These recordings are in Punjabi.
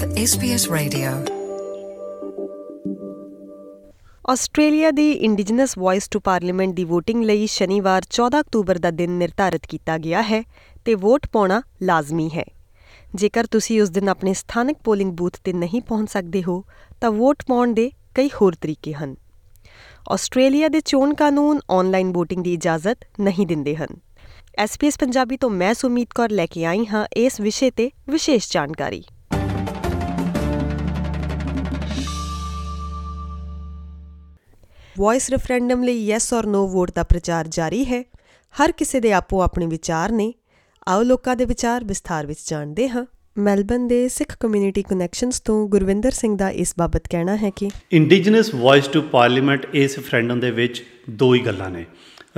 with SBS Radio. ਆਸਟ੍ਰੇਲੀਆ ਦੀ ਇੰਡੀਜੀਨਸ ਵੌਇਸ ਟੂ ਪਾਰਲੀਮੈਂਟ ਦੀ VOTING ਲਈ ਸ਼ਨੀਵਾਰ 14 ਅਕਤੂਬਰ ਦਾ ਦਿਨ ਨਿਰਧਾਰਿਤ ਕੀਤਾ ਗਿਆ ਹੈ ਤੇ ਵੋਟ ਪਾਉਣਾ ਲਾਜ਼ਮੀ ਹੈ। ਜੇਕਰ ਤੁਸੀਂ ਉਸ ਦਿਨ ਆਪਣੇ ਸਥਾਨਕ ਪੋਲਿੰਗ ਬੂਥ ਤੇ ਨਹੀਂ ਪਹੁੰਚ ਸਕਦੇ ਹੋ, ਤਾਂ ਵੋਟ ਪਾਉਣ ਦੇ ਕਈ ਹੋਰ ਤਰੀਕੇ ਹਨ। ਆਸਟ੍ਰੇਲੀਆ ਦੇ ਚੋਣ ਕਾਨੂੰਨ ਆਨਲਾਈਨ VOTING ਦੀ ਇਜਾਜ਼ਤ ਨਹੀਂ ਦਿੰਦੇ ਹਨ। SBS ਪੰਜਾਬੀ ਤੋਂ ਮੈਂ ਸੁਮੀਤ ਕੌਰ ਲੈ ਕੇ ਆਈ ਹਾਂ ਇਸ ਵਿਸ਼ੇ ਤੇ ਵਿਸ਼ੇਸ਼ ਜਾਣਕਾਰੀ। ਵੌਇਸ ਰੈਫਰੈਂਡਮ ਲਈ ਯੈਸ অর ਨੋ ਵੋਟ ਦਾ ਪ੍ਰਚਾਰ ਜਾਰੀ ਹੈ। ਹਰ ਕਿਸੇ ਦੇ ਆਪੋ ਆਪਣੇ ਵਿਚਾਰ ਨੇ। ਆਓ ਲੋਕਾਂ ਦੇ ਵਿਚਾਰ ਵਿਸਥਾਰ ਵਿੱਚ ਜਾਣਦੇ ਹਾਂ। ਮੈਲਬਨ ਦੇ ਸਿੱਖ ਕਮਿਊਨਿਟੀ ਕਨੈਕਸ਼ਨਸ ਤੋਂ ਗੁਰਵਿੰਦਰ ਸਿੰਘ ਦਾ ਇਸ ਬਾਬਤ ਕਹਿਣਾ ਹੈ ਕਿ ਇੰਡੀਜੀਨਸ ਵੌਇਸ ਟੂ ਪਾਰਲੀਮੈਂਟ ਇਸ ਰੈਫਰੈਂਡਮ ਦੇ ਵਿੱਚ ਦੋ ਹੀ ਗੱਲਾਂ ਨੇ।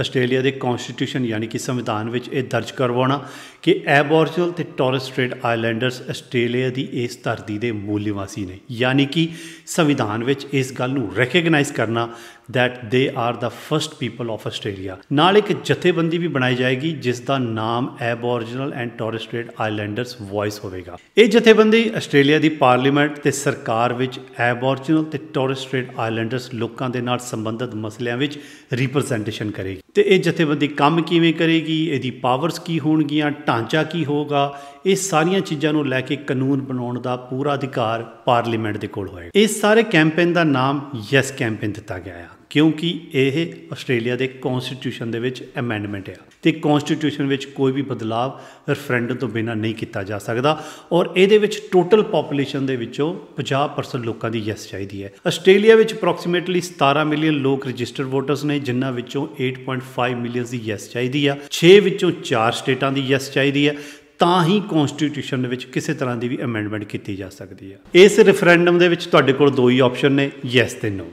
ਆਸਟ੍ਰੇਲੀਆ ਦੇ ਕਨਸਟੀਟਿਊਸ਼ਨ ਯਾਨੀ ਕਿ ਸੰਵਿਧਾਨ ਵਿੱਚ ਇਹ ਦਰਜ ਕਰਵਾਉਣਾ ਕਿ ਐਬੋਰਜਨਲ ਤੇ ਟੋਰਸ ਸਟ੍ਰੇਟ ਆਈਲੈਂਡਰਸ ਆਸਟ੍ਰੇਲੀਆ ਦੀ ਇਸ ਧਰਤੀ ਦੇ ਮੂਲ ਨਿਵਾਸੀ ਨੇ। ਯਾਨੀ ਕਿ ਸੰਵਿਧਾਨ ਵਿੱਚ ਇਸ ਗੱਲ ਨੂੰ ਰੈਕਗਨਾਈਜ਼ ਕਰਨਾ that they are the first people of Australia. ਨਾਲ ਇੱਕ ਜਥੇਬੰਦੀ ਵੀ ਬਣਾਈ ਜਾਏਗੀ ਜਿਸ ਦਾ ਨਾਮ Aboriginal and Torres Strait Islanders voice ਹੋਵੇਗਾ ਇਹ ਜਥੇਬੰਦੀ ਆਸਟ੍ਰੇਲੀਆ ਦੀ ਪਾਰਲੀਮੈਂਟ ਤੇ ਸਰਕਾਰ ਵਿੱਚ ਐਬੋਰੀਜਨਲ ਤੇ ਟੋਰਸ ਸਟ੍ਰੇਟ ਆਈਲੈਂਡਰਸ ਲੋਕਾਂ ਦੇ ਨਾਲ ਸੰਬੰਧਿਤ ਮਸਲਿਆਂ ਵਿੱਚ ਰਿਪਰੈਜ਼ੈਂਟੇਸ਼ਨ ਕਰੇਗੀ ਤੇ ਇਹ ਜਥੇਬੰਦੀ ਕੰਮ ਕਿਵੇਂ ਕਰੇਗੀ ਇਹਦੀ ਪਾਵਰਸ ਕੀ ਹੋਣਗੀਆਂ ਢਾਂਚਾ ਕੀ ਹੋਗਾ ਇਹ ਸਾਰੀਆਂ ਚੀਜ਼ਾਂ ਨੂੰ ਲੈ ਕੇ ਕਾਨੂੰਨ ਬਣਾਉਣ ਦਾ ਪੂਰਾ ਅਧਿਕਾਰ ਪਾਰਲੀਮੈਂਟ ਦੇ ਕੋਲ ਹੋਏਗਾ। ਇਸ ਸਾਰੇ ਕੈਂਪੇਨ ਦਾ ਨਾਮ ਯੈਸ ਕੈਂਪੇਨ ਦਿੱਤਾ ਗਿਆ ਹੈ ਕਿਉਂਕਿ ਇਹ ਆਸਟ੍ਰੇਲੀਆ ਦੇ ਕਨਸਟੀਟਿਊਸ਼ਨ ਦੇ ਵਿੱਚ ਅਮੈਂਡਮੈਂਟ ਹੈ ਤੇ ਕਨਸਟੀਟਿਊਸ਼ਨ ਵਿੱਚ ਕੋਈ ਵੀ ਬਦਲਾਵ ਰੈਫਰੈਂਡਮ ਤੋਂ ਬਿਨਾਂ ਨਹੀਂ ਕੀਤਾ ਜਾ ਸਕਦਾ ਔਰ ਇਹਦੇ ਵਿੱਚ ਟੋਟਲ ਪੋਪੂਲੇਸ਼ਨ ਦੇ ਵਿੱਚੋਂ 50% ਲੋਕਾਂ ਦੀ ਯੈਸ ਚਾਹੀਦੀ ਹੈ। ਆਸਟ੍ਰੇਲੀਆ ਵਿੱਚ ਅਪਰੋਕਸੀਮੇਟਲੀ 17 ਮਿਲੀਅਨ ਲੋਕ ਰਜਿਸਟਰਡ ਵੋਟਰਸ ਨੇ, ਜਿਨ੍ਹਾਂ ਵਿੱਚੋਂ 8.5 ਮਿਲੀਅਨ ਦੀ ਯੈਸ ਚਾਹੀਦੀ ਆ 6 ਵਿੱਚੋਂ 4 ਸਟੇਟਾਂ ਦੀ ਯੈਸ ਚਾਹੀਦੀ ਹੈ ਤਾਂ ਹੀ ਕਨਸਟੀਟਿਊਸ਼ਨ ਦੇ ਵਿੱਚ ਕਿਸੇ ਤਰ੍ਹਾਂ ਦੀ ਵੀ ਅਮੈਂਡਮੈਂਟ ਕੀਤੀ ਜਾ ਸਕਦੀ ਹੈ ਇਸ ਰੈਫਰੈਂਡਮ ਦੇ ਵਿੱਚ ਤੁਹਾਡੇ ਕੋਲ ਦੋ ਹੀ ਆਪਸ਼ਨ ਨੇ ਯੈਸ ਤੇ ਨੋ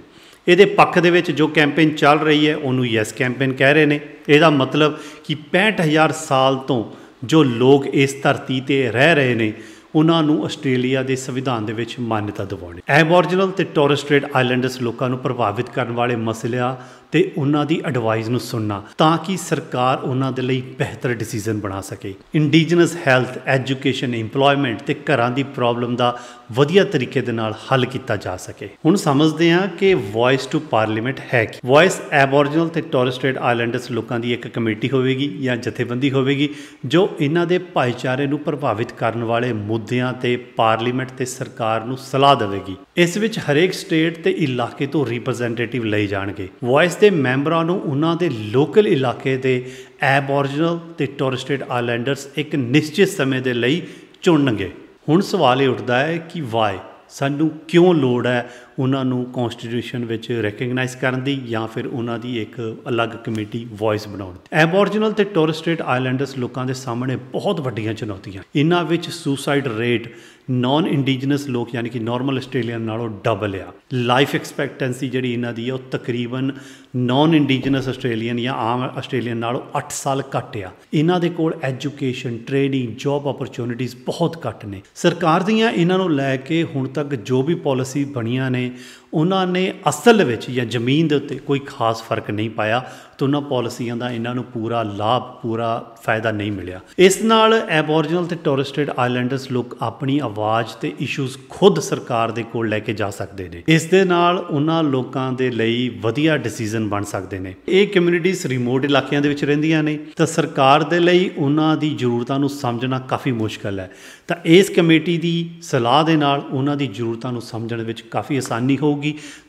ਇਹਦੇ ਪੱਖ ਦੇ ਵਿੱਚ ਜੋ ਕੈਂਪੇਨ ਚੱਲ ਰਹੀ ਹੈ, ਉਹਨੂੰ ਯੈਸ ਕੈਂਪੇਨ ਕਹਿ ਰਹੇ ਨੇ। ਇਹਦਾ ਮਤਲਬ ਕਿ 65000 ਸਾਲ ਤੋਂ ਜੋ ਲੋਕ ਇਸ ਧਰਤੀ ਤੇ ਰਹਿ ਰਹੇ ਨੇ, ਉਹਨਾਂ ਨੂੰ ਆਸਟ੍ਰੇਲੀਆ ਦੇ ਸੰਵਿਧਾਨ ਦੇ ਵਿੱਚ ਮਾਨਤਾ ਦਿਵਾਉਣੀ। ਐਬੋਰੀਜਨਲ ਤੇ ਟੋਰਸ ਸਟ੍ਰੇਟ ਆਈਲੈਂਡਰਸ ਲੋਕਾਂ ਨੂੰ ਪ੍ਰਭਾਵਿਤ ਕਰਨ ਵਾਲੇ ਮਸਲਿਆਂ ਤੇ ਉਹਨਾਂ ਦੀ ਐਡਵਾਈਸ ਨੂੰ ਸੁਣਨਾ ਤਾਂ ਕਿ ਸਰਕਾਰ ਉਹਨਾਂ ਦੇ ਲਈ ਬਿਹਤਰ ਡਿਸੀਜਨ ਬਣਾ ਸਕੇ। ਇੰਡੀਜਨਸ ਹੈਲਥ ਐਜੂਕੇਸ਼ਨ ਏਮਪਲੋਇਮੈਂਟ ਤੇ ਘਰਾਂ ਦੀ ਪ੍ਰੋਬਲਮ ਦਾ ਵਧੀਆ ਤਰੀਕੇ ਦੇ ਨਾਲ ਹੱਲ ਕੀਤਾ ਜਾ ਸਕੇ। ਹੁਣ ਸਮਝਦੇ ਹਾਂ ਕਿ ਵੌਇਸ ਟੂ ਪਾਰਲੀਮੈਂਟ ਹੈ ਕੀ। ਵੌਇਸ ਐਬੋਰੀਜਨਲ ਤੇ ਟੋਰਸ ਸਟ੍ਰੇਟ ਆਈਲੈਂਡਰਸ ਲੋਕਾਂ ਦੀ ਇੱਕ ਕਮੇਟੀ ਹੋਵੇਗੀ ਜਾਂ ਜਥੇਬੰਦੀ ਹੋਵੇਗੀ, ਜੋ ਇਹਨਾਂ ਦੇ ਭਾਈਚਾਰੇ ਨੂੰ ਪ੍ਰਭਾਵਿਤ ਕਰਨ ਵਾਲੇ ਮੁੱਦਿਆਂ ਤੇ ਪਾਰਲੀਮੈਂਟ ਤੇ ਸਰਕਾਰ ਨੂੰ ਸਲਾਹ ਦੇਵੇਗੀ। ਇਸ ਵਿੱਚ ਹਰੇਕ ਸਟੇਟ ਤੇ ਇਲਾਕੇ ਤੋਂ ਰਿਪਰੈਜ਼ੈਂਟੇਟਿਵ ਲਈ ਜਾਣਗੇ। ਵੌਇਸ ਦੇ ਮੈਂਬਰਾਂ ਨੂੰ ਉਹਨਾਂ ਦੇ ਲੋਕਲ ਇਲਾਕੇ ਦੇ ਐਬੋਰੀਜਨਲ ਤੇ ਟੋਰਸ ਸਟ੍ਰੇਟ ਆਈਲੈਂਡਰਸ ਇੱਕ ਨਿਸ਼ਚਿਤ ਸਮੇਂ ਦੇ ਲਈ ਚੁਣਨਗੇ। ਹੁਣ ਸਵਾਲ ਇਹ ਉੱਠਦਾ ਹੈ ਕਿ ਵਾਈ ਸਾਨੂੰ ਕਿਉਂ ਲੋੜ ਹੈ ਉਹਨਾਂ ਨੂੰ ਕਨਸਟੀਟਿਊਸ਼ਨ ਵਿੱਚ ਰੈਕਗਨਾਈਜ਼ ਕਰਨ ਦੀ ਜਾਂ ਫਿਰ ਉਹਨਾਂ ਦੀ ਇੱਕ ਅਲੱਗ ਕਮੇਟੀ ਵੌਇਸ ਬਣਾਉਣ ਦੀ। ਐਬੋਰੀਜਨਲ ਤੇ ਟੋਰਸ ਸਟ੍ਰੇਟ ਆਈਲੈਂਡਰਸ ਲੋਕਾਂ ਦੇ ਸਾਹਮਣੇ ਬਹੁਤ ਵੱਡੀਆਂ ਚੁਣੌਤੀਆਂ। ਇਹਨਾਂ ਵਿੱਚ ਸੁਸਾਈਡ ਰੇਟ ਨਾਨ ਇੰਡੀਜਨਸ ਲੋਕ ਯਾਨੀ ਕਿ ਨਾਰਮਲ ਆਸਟ੍ਰੇਲੀਅਨ ਨਾਲੋਂ ਡਬਲ ਆ। ਲਾਈਫ ਐਕਸਪੈਕਟੈਂਸੀ ਜਿਹੜੀ ਇਹਨਾਂ ਦੀ ਹੈ ਉਹ ਤਕਰੀਬਨ ਨਾਨ ਇੰਡੀਜਨਸ ਆਸਟ੍ਰੇਲੀਅਨ ਜਾਂ ਆਮ ਆਸਟ੍ਰੇਲੀਅਨ ਨਾਲੋਂ 8 ਸਾਲ ਘੱਟ ਆ। ਇਹਨਾਂ ਦੇ ਕੋਲ ਐਜੂਕੇਸ਼ਨ ਟ੍ਰੇਨਿੰਗ ਜੌਬ ਅਪਰਚੂਨਿਟੀਆਂ ਬਹੁਤ ਘੱਟ ਨੇ। ਸਰਕਾਰ ਦੀਆਂ ਇਹਨਾਂ ਨੂੰ ਲੈ ਕੇ ਹੁਣ ਤੱਕ ਜੋ ਵੀ ਪਾਲਿਸੀ ਬਣੀਆਂ ਨੇ family ਉਹਨਾਂ ਨੇ ਅਸਲ ਵਿੱਚ ਜਾਂ ਜ਼ਮੀਨ ਦੇ ਉੱਤੇ ਕੋਈ ਖਾਸ ਫ਼ਰਕ ਨਹੀਂ ਪਾਇਆ ਤੇ ਉਹਨਾਂ ਪਾਲਿਸੀਆਂ ਦਾ ਇਹਨਾਂ ਨੂੰ ਪੂਰਾ ਲਾਭ, ਪੂਰਾ ਫਾਇਦਾ ਨਹੀਂ ਮਿਲਿਆ। ਇਸ ਨਾਲ ਐਬੋਰੀਜਨਲ ਤੇ ਟੋਰਸ ਸਟ੍ਰੇਟ ਆਈਲੈਂਡਰਸ ਲੋਕ ਆਪਣੀ ਆਵਾਜ਼ ਤੇ ਇਸ਼ੂਜ਼ ਖੁਦ ਸਰਕਾਰ ਦੇ ਕੋਲ ਲੈ ਕੇ ਜਾ ਸਕਦੇ ਨੇ। ਇਸ ਦੇ ਨਾਲ ਉਹਨਾਂ ਲੋਕਾਂ ਦੇ ਲਈ ਵਧੀਆ ਡਿਸੀਜਨ ਬਣ ਸਕਦੇ ਨੇ। ਇਹ ਕਮਿਊਨਿਟੀਜ਼ ਰਿਮੋਟ ਇਲਾਕਿਆਂ ਦੇ ਵਿੱਚ ਰਹਿੰਦੀਆਂ ਨੇ। ਤਾਂ ਸਰਕਾਰ ਦੇ ਲਈ ਉਹਨਾਂ ਦੀ ਜ਼ਰੂਰਤਾਂ ਨੂੰ ਸਮਝਣਾ ਕਾਫੀ ਮੁਸ਼ਕਲ ਹੈ। ਤਾਂ ਇਸ ਕਮੇਟੀ ਦੀ ਸਲਾਹ ਦੇ ਨਾਲ ਉਹਨਾਂ ਦੀ ਜ਼ਰੂਰਤਾਂ ਨੂੰ ਸਮਝਣ ਵਿੱਚ ਕਾਫੀ ਆਸਾਨੀ ਹੋਊਗੀ।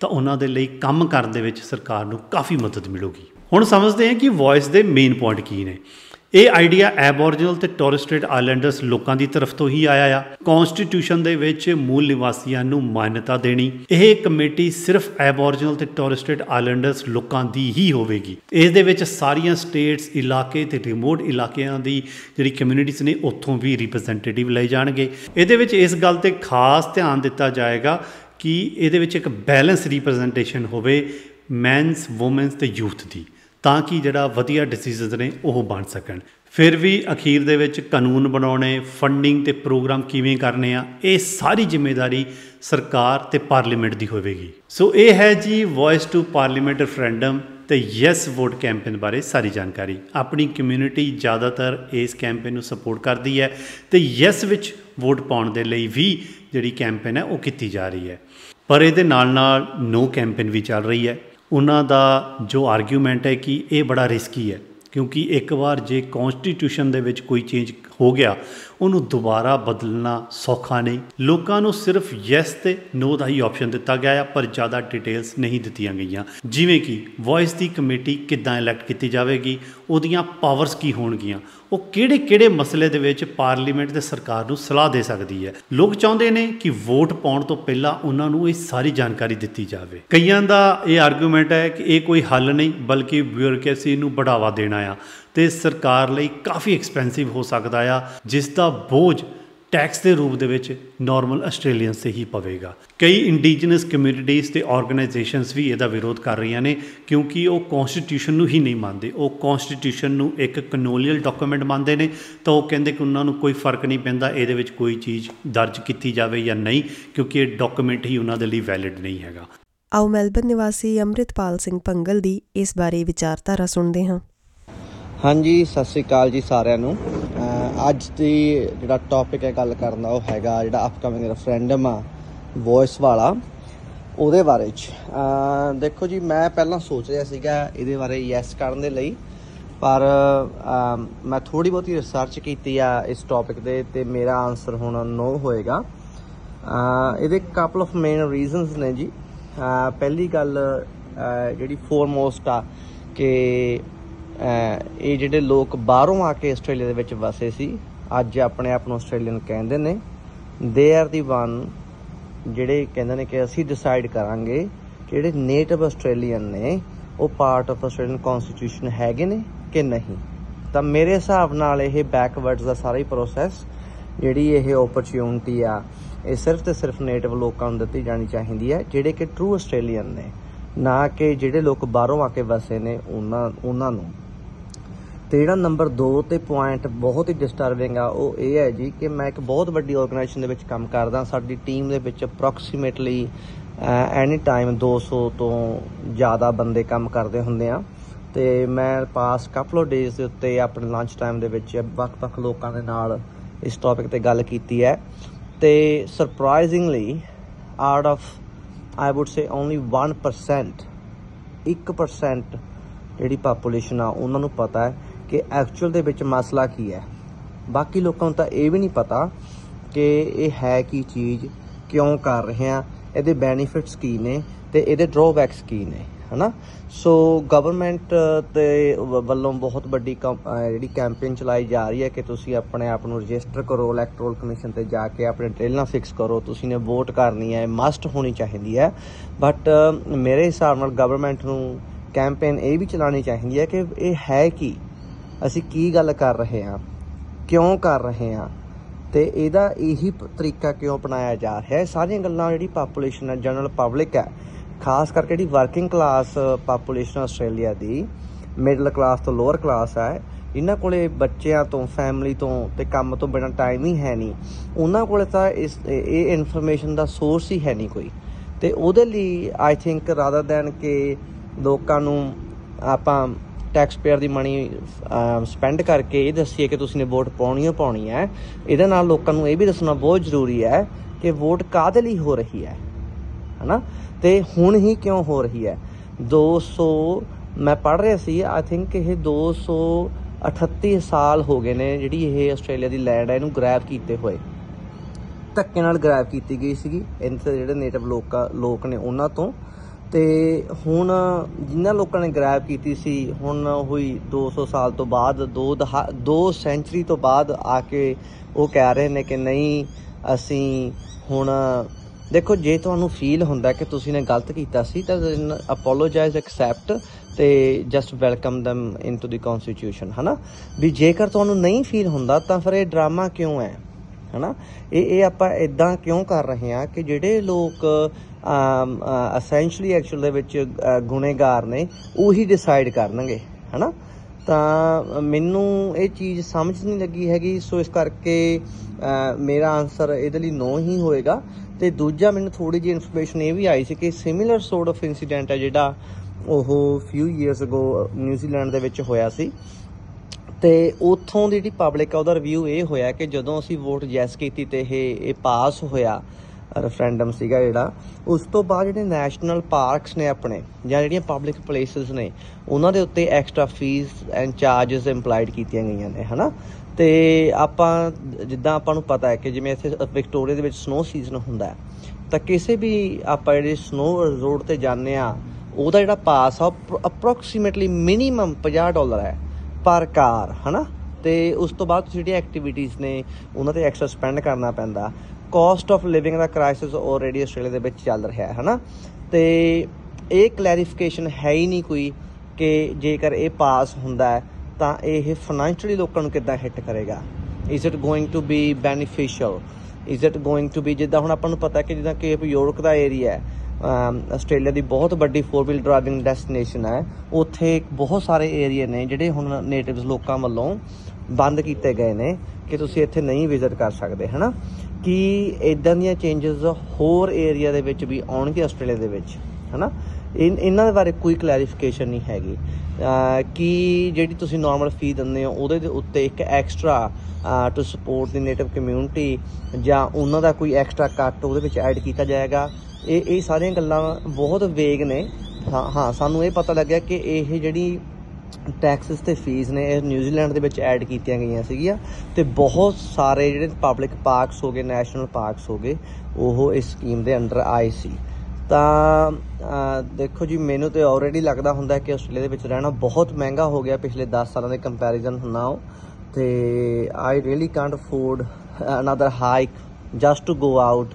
ਤਾਂ ਉਹਨਾਂ ਦੇ ਲਈ ਕੰਮ ਕਰਨ ਦੇ ਵਿੱਚ ਸਰਕਾਰ ਨੂੰ ਕਾਫੀ ਮਦਦ ਮਿਲੂਗੀ। ਹੁਣ ਸਮਝਦੇ ਹਾਂ ਕਿ ਵੌਇਸ ਦੇ ਮੇਨ ਪੁਆਇੰਟ ਕੀ ਨੇ। ਇਹ ਆਈਡੀਆ ਐਬੋਰੀਜਨਲ ਤੇ ਟੋਰਸ ਸਟ੍ਰੇਟ ਆਈਲੈਂਡਰਸ ਲੋਕਾਂ ਦੀ ਤਰਫ ਤੋਂ ਹੀ ਆਇਆ ਆ। ਕਨਸਟੀਟਿਊਸ਼ਨ ਦੇ ਵਿੱਚ ਮੂਲ ਨਿਵਾਸੀਆਂ ਨੂੰ ਮਾਨਤਾ ਦੇਣੀ, ਇਹ ਕਮੇਟੀ ਸਿਰਫ ਐਬੋਰੀਜਨਲ ਤੇ ਟੋਰਸ ਸਟ੍ਰੇਟ ਆਈਲੈਂਡਰਸ ਲੋਕਾਂ ਦੀ ਹੀ ਹੋਵੇਗੀ। ਇਸ ਦੇ ਵਿੱਚ ਸਾਰੀਆਂ ਸਟੇਟਸ ਇਲਾਕੇ ਤੇ ਰਿਮੋਟ ਇਲਾਕਿਆਂ ਦੀ ਜਿਹੜੀ ਕਮਿਊਨਿਟੀਜ਼ ਨੇ, ਉੱਥੋਂ ਵੀ ਰਿਪਰੈਜ਼ੈਂਟੇਟਿਵ ਲਏ ਜਾਣਗੇ। ਇਹਦੇ ਵਿੱਚ ਇਸ ਗੱਲ ਤੇ ਖਾਸ ਧਿਆਨ ਦਿੱਤਾ ਜਾਏਗਾ ਕਿ ਇਹਦੇ ਵਿੱਚ ਇੱਕ ਬੈਲੈਂਸ ਰਿਪਰੈਜ਼ੈਂਟੇਸ਼ਨ ਹੋਵੇ ਮੈਨਸ ਔਮਨਸ ਤੇ ਯੂਥ ਦੀ, ਤਾਂ ਕਿ ਜਿਹੜਾ ਵਧੀਆ ਡਿਸੀਜਨਸ ਨੇ ਉਹ ਬਣ ਸਕਣ। ਫਿਰ ਵੀ ਅਖੀਰ ਦੇ ਵਿੱਚ ਕਾਨੂੰਨ ਬਣਾਉਣੇ ਫੰਡਿੰਗ ਤੇ ਪ੍ਰੋਗਰਾਮ ਕਿਵੇਂ ਕਰਨੇ ਆ, ਇਹ ਸਾਰੀ ਜ਼ਿੰਮੇਵਾਰੀ ਸਰਕਾਰ ਤੇ ਪਾਰਲੀਮੈਂਟ ਦੀ ਹੋਵੇਗੀ। ਸੋ ਇਹ ਹੈ ਜੀ ਵੌਇਸ ਟੂ ਪਾਰਲੀਮੈਂਟ ਰੈਫਰੈਂਡਮ ਤੇ ਯੈਸ ਵੋਟ ਕੈਂਪੇਨ ਬਾਰੇ ਸਾਰੀ ਜਾਣਕਾਰੀ। ਆਪਣੀ ਕਮਿਊਨਿਟੀ ਜ਼ਿਆਦਾਤਰ ਇਸ ਕੈਂਪੇਨ ਨੂੰ ਸਪੋਰਟ ਕਰਦੀ ਹੈ ਤੇ ਯੈਸ ਵਿੱਚ ਵੋਟ ਪਾਉਣ ਦੇ ਲਈ ਵੀ ਜਿਹੜੀ ਕੈਂਪੇਨ ਹੈ ਉਹ ਕੀਤੀ ਜਾ ਰਹੀ ਹੈ। ਪਰ ਇਹਦੇ ਨਾਲ ਨਾਲ ਨੋ ਕੈਂਪੇਨ ਵੀ ਚੱਲ ਰਹੀ ਹੈ। ਉਹਨਾਂ ਦਾ ਜੋ ਆਰਗੂਮੈਂਟ ਹੈ ਕਿ ਇਹ ਬੜਾ ਰਿਸਕੀ ਹੈ, ਕਿਉਂਕਿ ਇੱਕ ਵਾਰ ਜੇ ਕਨਸਟੀਟਿਊਸ਼ਨ ਦੇ ਵਿੱਚ ਕੋਈ ਚੇਂਜ ਹੋ ਗਿਆ ਉਹਨੂੰ ਦੁਬਾਰਾ ਬਦਲਣਾ ਸੌਖਾ ਨਹੀਂ। ਲੋਕਾਂ ਨੂੰ ਸਿਰਫ ਯੈਸ ਤੇ ਨੋ ਦਾ ਹੀ ਆਪਸ਼ਨ ਦਿੱਤਾ ਗਿਆ ਆ, ਪਰ ਜ਼ਿਆਦਾ ਡਿਟੇਲਸ ਨਹੀਂ ਦਿੱਤੀਆਂ ਗਈਆਂ। ਜਿਵੇਂ ਕਿ ਵੌਇਸ ਦੀ ਕਮੇਟੀ ਕਿੱਦਾਂ ਇਲੈਕਟ ਕੀਤੀ ਜਾਵੇਗੀ, ਉਹਦੀਆਂ ਪਾਵਰਸ ਕੀ ਹੋਣਗੀਆਂ? ਉਹ ਕਿਹੜੇ ਕਿਹੜੇ ਮਸਲੇ ਦੇ ਵਿੱਚ ਪਾਰਲੀਮੈਂਟ ਤੇ ਸਰਕਾਰ ਨੂੰ ਸਲਾਹ ਦੇ ਸਕਦੀ ਹੈ? ਲੋਕ ਚਾਹੁੰਦੇ ਨੇ ਕਿ ਵੋਟ ਪਾਉਣ ਤੋਂ ਪਹਿਲਾਂ ਉਹਨਾਂ ਨੂੰ ਇਹ ਸਾਰੀ ਜਾਣਕਾਰੀ ਦਿੱਤੀ ਜਾਵੇ। ਕਈਆਂ ਦਾ ਇਹ ਆਰਗੂਮੈਂਟ ਹੈ ਕਿ ਇਹ ਕੋਈ ਹੱਲ ਨਹੀਂ, ਬਲਕਿ ਬਿਊਰੋਕ੍ਰੇਸੀ ਨੂੰ ਬੜਾਵਾ ਦੇਣਾ ਆ ਤੇ ਸਰਕਾਰ ਲਈ ਕਾਫੀ ਐਕਸਪੈਂਸਿਵ ਹੋ ਸਕਦਾ ਆ, ਜਿਸ ਦਾ ਬੋਝ ਟੈਕਸ ਦੇ ਰੂਪ ਦੇ ਵਿੱਚ ਨਾਰਮਲ ਆਸਟ੍ਰੇਲੀਅਨਸ ਤੇ ਹੀ ਪਵੇਗਾ। ਕਈ ਇੰਡੀਜਨਸ ਕਮਿਊਨਿਟੀਜ਼ ਤੇ ਆਰਗੇਨਾਈਜੇਸ਼ਨਸ ਵੀ ਇਹਦਾ ਵਿਰੋਧ ਕਰ ਰਹੀਆਂ ਨੇ ਕਿਉਂਕਿ ਉਹ ਕਨਸਟੀਟਿਊਸ਼ਨ ਨੂੰ ਹੀ ਨਹੀਂ ਮੰਨਦੇ। ਉਹ ਕਨਸਟੀਟਿਊਸ਼ਨ ਨੂੰ ਇੱਕ ਕਨੋਲੀਅਲ ਡਾਕੂਮੈਂਟ ਮੰਨਦੇ ਨੇ ਤਾਂ ਉਹ ਕਹਿੰਦੇ ਕਿ ਉਹਨਾਂ ਨੂੰ ਕੋਈ ਫ਼ਰਕ ਨਹੀਂ ਪੈਂਦਾ ਇਹਦੇ ਵਿੱਚ ਕੋਈ ਚੀਜ਼ ਦਰਜ ਕੀਤੀ ਜਾਵੇ ਜਾਂ ਨਹੀਂ ਕਿਉਂਕਿ ਇਹ ਡਾਕੂਮੈਂਟ ਹੀ ਉਹਨਾਂ ਦੇ ਲਈ ਵੈਲਿਡ ਨਹੀਂ ਹੈਗਾ। ਆਓ ਮੈਲਬਨ ਨਿਵਾਸੀ ਅੰਮ੍ਰਿਤਪਾਲ ਸਿੰਘ ਪੰਗਲ ਦੀ ਇਸ ਬਾਰੇ ਵਿਚਾਰਧਾਰਾ ਸੁਣਦੇ ਹਾਂ। ਹਾਂਜੀ ਸਤਿ ਸ੍ਰੀ ਅਕਾਲ ਜੀ ਸਾਰਿਆਂ ਨੂੰ। ਅੱਜ ਦੀ ਜਿਹੜਾ ਟੌਪਿਕ ਹੈ ਗੱਲ ਕਰਨ ਦਾ ਉਹ ਹੈਗਾ ਜਿਹੜਾ ਅਪਕਮਿੰਗ ਰੈਫਰੈਂਡਮ ਆ ਵੌਇਸ ਵਾਲਾ ਉਹਦੇ ਬਾਰੇ ਚ। ਅਹ ਦੇਖੋ ਜੀ ਮੈਂ ਪਹਿਲਾਂ ਸੋਚ ਰਿਹਾ ਸੀਗਾ ਇਹਦੇ ਬਾਰੇ ਯੈਸ ਕਰਨ ਦੇ ਲਈ ਪਰ ਅਮ, ਮੈਂ ਥੋੜੀ ਬਹੁਤੀ ਰਿਸਰਚ ਕੀਤੀ ਆ ਇਸ ਟੌਪਿਕ ਦੇ ਤੇ ਮੇਰਾ ਆਨਸਰ ਹੁਣ ਨੋ ਹੋਏਗਾ। ਅਹ ਇਹਦੇ ਕਪਲ ਆਫ ਮੇਨ ਰੀਜ਼ਨਸ ਨੇ ਜੀ। ਅਹ ਪਹਿਲੀ ਗੱਲ ਅਹ ਜਿਹੜੀ ਫੋਰਮੋਸਟ ਆ ਕਿ ਅਹ ਇਹ ਜਿਹੜੇ ਲੋਕ ਬਾਹਰੋਂ ਆ ਕੇ ਆਸਟ੍ਰੇਲੀਆ ਦੇ ਵਿੱਚ ਵਸੇ ਸੀ, ਅੱਜ ਆਪਣੇ ਆਪ ਨੂੰ ਆਸਟ੍ਰੇਲੀਅਨ ਕਹਿੰਦੇ ਨੇ ਦੇ ਆਰ ਦੀ ਵਨ ਜਿਹੜੇ ਕਹਿੰਦੇ ਨੇ ਕਿ ਅਸੀਂ ਡਿਸਾਈਡ ਕਰਾਂਗੇ ਜਿਹੜੇ ਨੇਟਿਵ ਆਸਟ੍ਰੇਲੀਅਨ ਨੇ, ਉਹ ਪਾਰਟ ਆਫ ਆਸਟ੍ਰੇਲੀਅਨ ਕਨਸਟੀਟਿਊਸ਼ਨ ਹੈਗੇ ਨੇ ਕਿ ਨਹੀਂ? ਤਾਂ ਮੇਰੇ ਹਿਸਾਬ ਨਾਲ ਇਹ ਬੈਕਵਰਡਸ ਦਾ ਸਾਰਾ ਹੀ ਪ੍ਰੋਸੈਸ ਜਿਹੜੀ ਇਹ ਓਪਰਚ्युनिटी ਆ, ਇਹ ਸਿਰਫ ਤੇ ਸਿਰਫ ਨੇਟਿਵ ਲੋਕਾਂ ਨੂੰ ਦਿੱਤੀ ਜਾਣੀ ਚਾਹੀਦੀ ਹੈ, ਜਿਹੜੇ ਕਿ ਟਰੂ ਆਸਟ੍ਰੇਲੀਅਨ ਨੇ, ਨਾ ਕਿ ਜਿਹੜੇ ਲੋਕ ਬਾਹਰੋਂ ਆ ਕੇ ਵਸੇ ਨੇ ਉਹਨਾਂ ਉਹਨਾਂ ਨੂੰ। ਤੇ ਜਿਹੜਾ ਨੰਬਰ 2 ਤੇ ਪੁਆਇੰਟ ਬਹੁਤ ਹੀ ਡਿਸਟਰਬਿੰਗ ਆ, ਉਹ ਇਹ ਹੈ ਜੀ ਕਿ ਮੈਂ ਇੱਕ ਬਹੁਤ ਵੱਡੀ ਆਰਗੇਨਾਈਜੇਸ਼ਨ ਦੇ ਵਿੱਚ ਕੰਮ ਕਰਦਾ, ਸਾਡੀ ਟੀਮ ਦੇ ਵਿੱਚ ਅਪਰੋਕਸੀਮੇਟਲੀ ਐਨੀ ਟਾਈਮ 200 ਤੋਂ ਜ਼ਿਆਦਾ ਬੰਦੇ ਕੰਮ ਕਰਦੇ ਹੁੰਦੇ ਆ। ਤੇ ਮੈਂ ਪਾਸ ਕਪਲ ਆਫ ਡੇਜ਼ ਦੇ ਉੱਤੇ ਆਪਣੇ ਲੰਚ ਟਾਈਮ ਦੇ ਵਿੱਚ ਵੱਖ-ਵੱਖ ਲੋਕਾਂ ਦੇ ਨਾਲ ਇਸ ਟੌਪਿਕ ਤੇ ਗੱਲ ਕੀਤੀ ਹੈ। ਤੇ surprisingly out of I would say only 1% 1% ਜਿਹੜੀ ਪਾਪੂਲੇਸ਼ਨ ਆ, ਉਹਨਾਂ ਨੂੰ ਪਤਾ ਹੈ ਕਿ ਐਕਚੁਅਲ ਦੇ ਵਿੱਚ ਮਸਲਾ ਕੀ ਹੈ। ਬਾਕੀ ਲੋਕਾਂ ਨੂੰ ਤਾਂ ਇਹ ਵੀ ਨਹੀਂ ਪਤਾ ਕਿ ਇਹ ਹੈ ਕੀ ਚੀਜ਼, ਕਿਉਂ ਕਰ ਰਹੇ ਆ, ਇਹਦੇ ਬੈਨੀਫਿਟਸ ਕੀ ਨੇ ਤੇ ਇਹਦੇ ਡਰਾਬੈਕਸ ਕੀ ਨੇ, ਹਨਾ? ਸੋ ਗਵਰਨਮੈਂਟ ਤੇ ਵ- ਵੱਲੋਂ ਬਹੁਤ ਵੱਡੀ ਕੰਮ- ਅਹ, ਜਿਹੜੀ ਕੈਂਪੇਨ ਚਲਾਈ ਜਾ ਰਹੀ ਹੈ ਕਿ ਤੁਸੀਂ ਆਪਣੇ ਆਪ ਨੂੰ ਰਜਿਸਟਰ ਕਰੋ ਇਲੈਕਟੋਰਲ ਕਮਿਸ਼ਨ ਤੇ ਜਾ ਕੇ ਆਪਣੇ ਡਿਟੇਲਾਂ ਫਿਕਸ ਕਰੋ, ਤੁਸੀਂ ਨੇ ਵੋਟ ਕਰਨੀ ਹੈ ਮਸਟ ਹੋਣੀ ਚਾਹੀਦੀ ਹੈ। ਬਟ ਮੇਰੇ ਹਿਸਾਬ ਨਾਲ ਗਵਰਨਮੈਂਟ ਨੂੰ ਕੈਂਪੇਨ ਇਹ ਵੀ ਚਲਾਉਣੀ ਚਾਹੀਦੀ ਹੈ ਕਿ ਇਹ ਹੈ ਕੀ? ਅਸੀਂ ਕੀ ਗੱਲ ਕਰ ਰਹੇ ਹਾਂ? ਕਿਉਂ ਕਰ ਰਹੇ ਹਾਂ? ਤੇ ਇਹਦਾ ਇਹੀ ਪ- ਤਰੀਕਾ ਕਿਉਂ ਅਪਣਾਇਆ ਜਾ ਰਿਹਾ ਹੈ? ਇਹ ਸਾਰੀਆਂ ਗੱਲਾਂ ਜਿਹੜੀ ਪਾਪੂਲੇਸ਼ਨ ਹੈ ਜਨਰਲ ਪਬਲਿਕ ਹੈ, ਖਾਸ ਕਰਕੇ ਜਿਹੜੀ ਵਰਕਿੰਗ ਕਲਾਸ ਪਾਪੂਲੇਸ਼ਨ ਆਸਟ੍ਰੇਲੀਆ ਦੀ ਮਿਡਲ ਕਲਾਸ ਤੋਂ ਲੋਅਰ ਕਲਾਸ ਹੈ, ਇਹਨਾਂ ਕੋਲੇ ਬੱਚਿਆਂ ਤੋਂ ਫੈਮਿਲੀ ਤੋਂ ਤੇ ਕੰਮ ਤੋਂ ਬਿਨਾਂ ਟਾਈਮ ਹੀ ਹੈ ਨਹੀਂ। ਉਹਨਾਂ ਕੋਲੇ ਤਾਂ ਇਸ, ਇਹ- ਇਹ ਇਨਫੋਰਮੇਸ਼ਨ ਦਾ ਸੋਰਸ ਹੀ ਹੈ ਨਹੀਂ ਕੋਈ। ਤੇ ਉਹਦੇ ਲਈ ਆਈ ਥਿੰਕ ਰਾਦਰ ਦੈਨ ਕਿ ਲੋਕਾਂ ਨੂੰ ਆਪਾਂ ਟੈਕਸ ਪੇਅਰ ਦੀ ਮਨੀ ਸਪੈਂਡ ਕਰਕੇ ਇਹ ਦੱਸੀਏ ਕਿ ਤੁਸੀਂ ਨੇ ਵੋਟ ਪਾਉਣੀ ਹੋ ਪਾਉਣੀ ਹੈ। ਇਹਦੇ ਨਾਲ ਲੋਕਾਂ ਨੂੰ ਇਹ ਵੀ ਦੱਸਣਾ ਬਹੁਤ ਜ਼ਰੂਰੀ ਹੈ ਕਿ ਵੋਟ ਕਾਹਦੇ ਲਈ ਹੋ ਰਹੀ ਹੈ? ਹਨਾ? ਤੇ ਹੁਣ ਹੀ ਕਿਉਂ ਹੋ ਰਹੀ ਹੈ? 200 ਮੈਂ ਪੜ੍ਹ ਰਿਹਾ ਸੀ ਆਈ ਥਿੰਕ ਇਹ 238 ਸਾਲ ਹੋ ਗਏ ਨੇ ਜਿਹੜੀ ਇਹ ਆਸਟ੍ਰੇਲੀਆ ਦੀ ਲੈਂਡ ਹੈ, ਇਹਨੂੰ ਗ੍ਰੈਬ ਕੀਤੇ ਹੋਏ। ਧੱਕੇ ਨਾਲ ਗ੍ਰੈਬ ਕੀਤੀ ਗਈ ਸੀਗੀ। ਇਹਨਾਂ ਦੇ ਜਿਹੜੇ ਨੇਟਿਵ ਲੋਕਾਂ ਲੋਕ ਨੇ ਉਹਨਾਂ ਤੋਂ। ਤੇ ਹੁਣ ਜਿਨ੍ਹਾਂ ਲੋਕਾਂ ਨੇ ਗ੍ਰੈਬ ਕੀਤੀ ਸੀ, ਹੁਣ ਹੋਈ 200 ਸਾਲ ਤੋਂ ਬਾਅਦ, ਦੋ ਦਹਾ, ਦੋ ਸੈਂਚਰੀ ਤੋਂ ਬਾਅਦ ਆ ਕੇ ਉਹ ਕਹਿ ਰਹੇ ਨੇ ਕਿ ਨਹੀਂ, ਅਸੀਂ ਹੁਣ, ਦੇਖੋ ਜੇ ਤੁਹਾਨੂੰ ਫੀਲ ਹੁੰਦਾ ਕਿ ਤੁਸੀਂ ਨੇ ਗਲਤ ਕੀਤਾ ਸੀ, ਤਾਂ ਅਪੋਲੋਜਾਈਜ਼ ਐਕਸੈਪਟ ਤੇ just welcome them into the constitution ਹਨਾ? ਵੀ ਜੇਕਰ ਤੁਹਾਨੂੰ ਨਹੀਂ ਫੀਲ ਹੁੰਦਾ, ਤਾਂ ਫਿਰ ਇਹ ਡਰਾਮਾ ਕਿਉਂ ਹੈ? ਹਨਾ? ਇਹ ਇਹ ਆਪਾਂ ਇਦਾਂ ਕਿਉਂ ਕਰ ਰਹੇ ਹਾਂ ਕਿ ਜਿਹੜੇ ਲੋਕ ਅਸੈਂਸ਼ਲੀ ਐਕਚੁਅਲ ਦੇ ਵਿੱਚ ਅ, ਗੁਨੇਗਾਰ ਨੇ ਉਹੀ ਡਿਸਾਈਡ ਕਰਨਗੇ ਹਨਾ? ਤਾਂ ਮੈਨੂੰ ਇਹ ਚੀਜ਼ ਸਮਝ ਨਹੀਂ ਲੱਗੀ ਹੈਗੀ ਸੋ ਇਸ ਕਰਕੇ ਅ, ਮੇਰਾ ਆਨਸਰ ਇਹਦੇ ਲਈ ਨੋ ਹੀ ਹੋਏਗਾ। ਤੇ ਦੂਜਾ ਮੈਨੂੰ ਥੋੜੀ ਜਿਹੀ ਇਨਫੋਰਮੇਸ਼ਨ ਇਹ ਵੀ ਆਈ ਸੀ ਕਿ ਸਿਮਿਲਰ ਸੋਰਟ ਆਫ ਇਨਸੀਡੈਂਟ ਹੈ ਜਿਹੜਾ ਉਹ ਫਿਊ ਇਅਰਸ ਅਗੋ ਨਿਊਜ਼ੀਲੈਂਡ ਦੇ ਵਿੱਚ ਹੋਇਆ ਸੀ। ਤੇ ਉਥੋਂ ਦੀ ਜਿਹੜੀ ਪਬਲਿਕ ਆ ਉਹਦਾ ਰਿਵਿਊ ਇਹ ਹੋਇਆ ਕਿ ਜਦੋਂ ਅਸੀਂ ਵੋਟ ਯੈਸ ਕੀਤੀ ਤੇ ਇਹ ਇਹ ਪਾਸ ਹੋਇਆ ਰੈਫਰੈਂਡਮ ਸੀਗਾ ਜਿਹੜਾ, ਉਸ ਤੋਂ ਬਾਅਦ ਜਿਹੜੇ ਨੈਸ਼ਨਲ ਪਾਰਕਸ ਨੇ ਆਪਣੇ, ਜਾਂ ਜਿਹੜੀਆਂ ਪਬਲਿਕ ਪਲੇਸਸ ਨੇ, ਉਹਨਾਂ ਦੇ ਉੱਤੇ extra fees and charges implied ਕੀਤੀਆਂ ਗਈਆਂ ਨੇ, ਹਨਾ? ਤੇ ਆਪਾਂ, ਜਿੱਦਾਂ ਆਪਾਂ ਨੂੰ ਪਤਾ ਹੈ ਕਿ ਜਿਵੇਂ ਇੱਥੇ ਵਿਕਟੋਰੀਆ ਦੇ ਵਿੱਚ ਸਨੋ ਸੀਜ਼ਨ ਹੁੰਦਾ ਹੈ, ਤਾਂ ਕਿਸੇ ਵੀ ਆਪਾਂ ਜਿਹੜੇ ਸਨੋ ਰਿਜ਼ੋਰਟ ਤੇ ਜਾਂਦੇ ਆ ਉਹਦਾ ਜਿਹੜਾ ਪਾਸ ਆ ਅਪਰੋਕਸੀਮੇਟਲੀ ਮਿਨੀਮਮ 50 ਡਾਲਰ ਹੈ ਪਰ ਕਾਰ ਹਨਾ? ਤੇ ਉਸ ਤੋਂ ਬਾਅਦ ਤੁਸੀਂ ਜਿਹੜੀਆਂ ਐਕਟੀਵਿਟੀਜ਼ ਨੇ, ਉਹਨਾਂ ਤੇ ਐਕਸਟਰਾ ਸਪੈਂਡ ਕਰਨਾ ਪੈਂਦਾ। ਕਾਸਟ ਆਫ ਲਿਵਿੰਗ ਦਾ ਕ੍ਰਾਈਸਿਸ ਆਲਰੇਡੀ ਆਸਟ੍ਰੇਲੀਆ ਦੇ ਵਿੱਚ ਚੱਲ ਰਿਹਾ ਹੈ, ਹਨਾ? ਤੇ ਇਹ ਕਲੈਰੀਫਿਕੇਸ਼ਨ ਹੈ ਹੀ ਨਹੀਂ ਕੋਈ ਕਿ ਜੇਕਰ ਇਹ ਪਾਸ ਹੁੰਦਾ ਹੈ, ਤਾਂ ਇਹ ਫਾਈਨੈਂਸ਼ੀਅਲੀ ਲੋਕਾਂ ਨੂੰ ਕਿੱਦਾਂ ਹਿੱਟ ਕਰੇਗਾ? Is it going to be beneficial is it going to be ਜਿੱਦਾਂ ਹੁਣ ਆਪਾਂ ਨੂੰ ਪਤਾ ਕਿ ਜਿੱਦਾਂ ਕੇਪ ਯੂਰਕ ਦਾ ਏਰੀਆ ਹੈ, ਅਮ, ਆਸਟ੍ਰੇਲੀਆ ਦੀ ਬਹੁਤ ਵੱਡੀ 4 ਵੀਲ ਡਰਾਈਵਿੰਗ ਡੈਸਟੀਨੇਸ਼ਨ ਹੈ, ਉੱਥੇ ਬਹੁਤ ਸਾਰੇ ਏਰੀਆ ਨੇ ਜਿਹੜੇ ਹੁਣ ਨੇਟਿਵਸ ਲੋਕਾਂ ਵੱਲੋਂ ਬੰਦ ਕੀਤੇ ਗਏ ਨੇ ਕਿ ਤੁਸੀਂ ਇੱਥੇ ਨਹੀਂ ਵਿਜ਼ਿਟ ਕਰ ਸਕਦੇ, ਹਨਾ? ਕਿ ਇਦਾਂ ਦੀਆਂ ਚੇਂਜਸ ਹੋਰ ਏਰੀਆ ਦੇ ਵਿੱਚ ਵੀ ਆਉਣਗੇ ਆਸਟ੍ਰੇਲੀਆ ਦੇ ਵਿੱਚ, ਹਨਾ? ਇਨ- ਇਹਨਾਂ ਦੇ ਬਾਰੇ ਕੋਈ ਕਲੈਰੀਫਿਕੇਸ਼ਨ ਨਹੀਂ ਹੈਗੀ। ਅਹ ਕਿ ਜਿਹੜੀ ਤੁਸੀਂ ਨਾਰਮਲ ਫੀ ਦਿੰਦੇ ਹੋ, ਉਹਦੇ ਦੇ ਉੱਤੇ ਇੱਕ extra to support the native community ਜਾਂ ਉਹਨਾਂ ਦਾ ਕੋਈ ਐਕਸਟਰਾ ਕੱਟ ਉਹਦੇ ਵਿੱਚ ਐਡ ਕੀਤਾ ਜਾਏਗਾ। ਇਹ ਇਹ ਸਾਰੀਆਂ ਗੱਲਾਂ ਬਹੁਤ ਵੇਗ ਨੇ। ਹਾਂ ਹਾਂ, ਸਾਨੂੰ ਇਹ ਪਤਾ ਲੱਗਿਆ ਕਿ ਇਹ ਜਿਹੜੀ ਟੈਕਸਸ ਤੇ ਫੀਸ ਨੇ ਇਹ ਨਿਊਜ਼ੀਲੈਂਡ ਦੇ ਵਿੱਚ ਐਡ ਕੀਤੀਆਂ ਗਈਆਂ ਸੀਗੀਆਂ ਤੇ ਬਹੁਤ ਸਾਰੇ ਜਿਹੜੇ ਪਬਲਿਕ ਪਾਰਕਸ ਹੋ ਗਏ ਨੈਸ਼ਨਲ ਪਾਰਕਸ ਹੋ ਗਏ ਉਹ ਇਸ ਸਕੀਮ ਦੇ ਅੰਡਰ ਆਏ ਸੀ। ਤਾਂ ਅਹ, ਦੇਖੋ ਜੀ ਮੈਨੂੰ ਤੇ ਆਲਰੇਡੀ ਲੱਗਦਾ ਹੁੰਦਾ ਹੈ ਕਿ ਆਸਟ੍ਰੇਲੀਆ ਦੇ ਵਿੱਚ ਰਹਿਣਾ ਬਹੁਤ ਮਹਿੰਗਾ ਹੋ ਗਿਆ ਪਿਛਲੇ 10 ਸਾਲਾਂ ਦੇ ਕੰਪੈਰੀਜ਼ਨ ਨਾਓ। ਤੇ I really can't afford another hike just to go out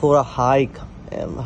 for a hike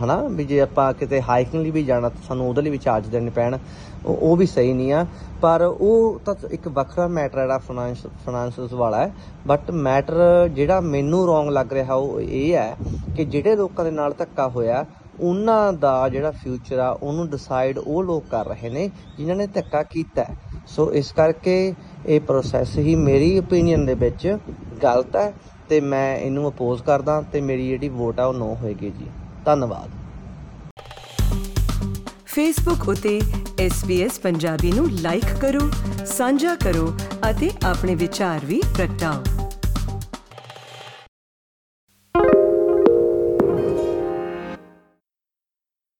ਹਨਾ, ਵੀ ਜੇ ਆਪਾਂ ਕਿਤੇ ਹਾਈਕਿੰਗ ਲਈ ਵੀ ਜਾਣਾ ਤਾਂ ਸਾਨੂੰ ਉਹਦੇ ਲਈ ਵੀ ਚਾਰਜ ਦੇਣੇ ਪੈਣ। ਉਹ ਉਹ ਵੀ ਸਹੀ ਨਹੀਂ ਆ। ਪਰ ਉਹ ਤਾਂ ਇੱਕ ਵੱਖਰਾ ਮੈਟਰ ਜਿਹੜਾ ਫਾਈਨਾਂਸ ਫਾਈਨਾਂਸਸ ਵਾਲਾ ਹੈ। ਬਟ ਮੈਟਰ ਜਿਹੜਾ ਮੈਨੂੰ ਰੋਂਗ ਲੱਗ ਰਿਹਾ ਉਹ ਇਹ ਹੈ ਕਿ ਜਿਹੜੇ ਲੋਕਾਂ ਦੇ ਨਾਲ ਧੱਕਾ ਹੋਇਆ, ਉਹਨਾਂ ਦਾ ਜਿਹੜਾ ਫਿਊਚਰ ਆ, ਉਹਨੂੰ ਡਿਸਾਈਡ ਉਹ ਲੋਕ ਕਰ ਰਹੇ ਨੇ ਜਿਨ੍ਹਾਂ ਨੇ ਧੱਕਾ ਕੀਤਾ ਹੈ। ਸੋ ਇਸ ਕਰਕੇ ਇਹ ਪ੍ਰੋਸੈਸ ਹੀ ਮੇਰੀ ਓਪੀਨੀਅਨ ਦੇ ਵਿੱਚ ਗਲਤ ਹੈ ਤੇ ਮੈਂ ਇਹਨੂੰ ਅਪੋਜ਼ ਕਰਦਾ ਤੇ ਮੇਰੀ ਜਿਹੜੀ ਵੋਟ ਆ ਉਹ ਨੋ ਹੋਏਗੀ ਜੀ। ਧੰਨਵਾਦ। ਫੇਸਬੁੱਕ ਉਤੇ SBS ਪੰਜਾਬੀ ਨੂੰ ਲਾਈਕ ਕਰੋ, ਸਾਂਝਾ ਕਰੋ ਅਤੇ ਆਪਣੇ ਵਿਚਾਰ ਵੀ ਪ੍ਰਗਟਾਓ।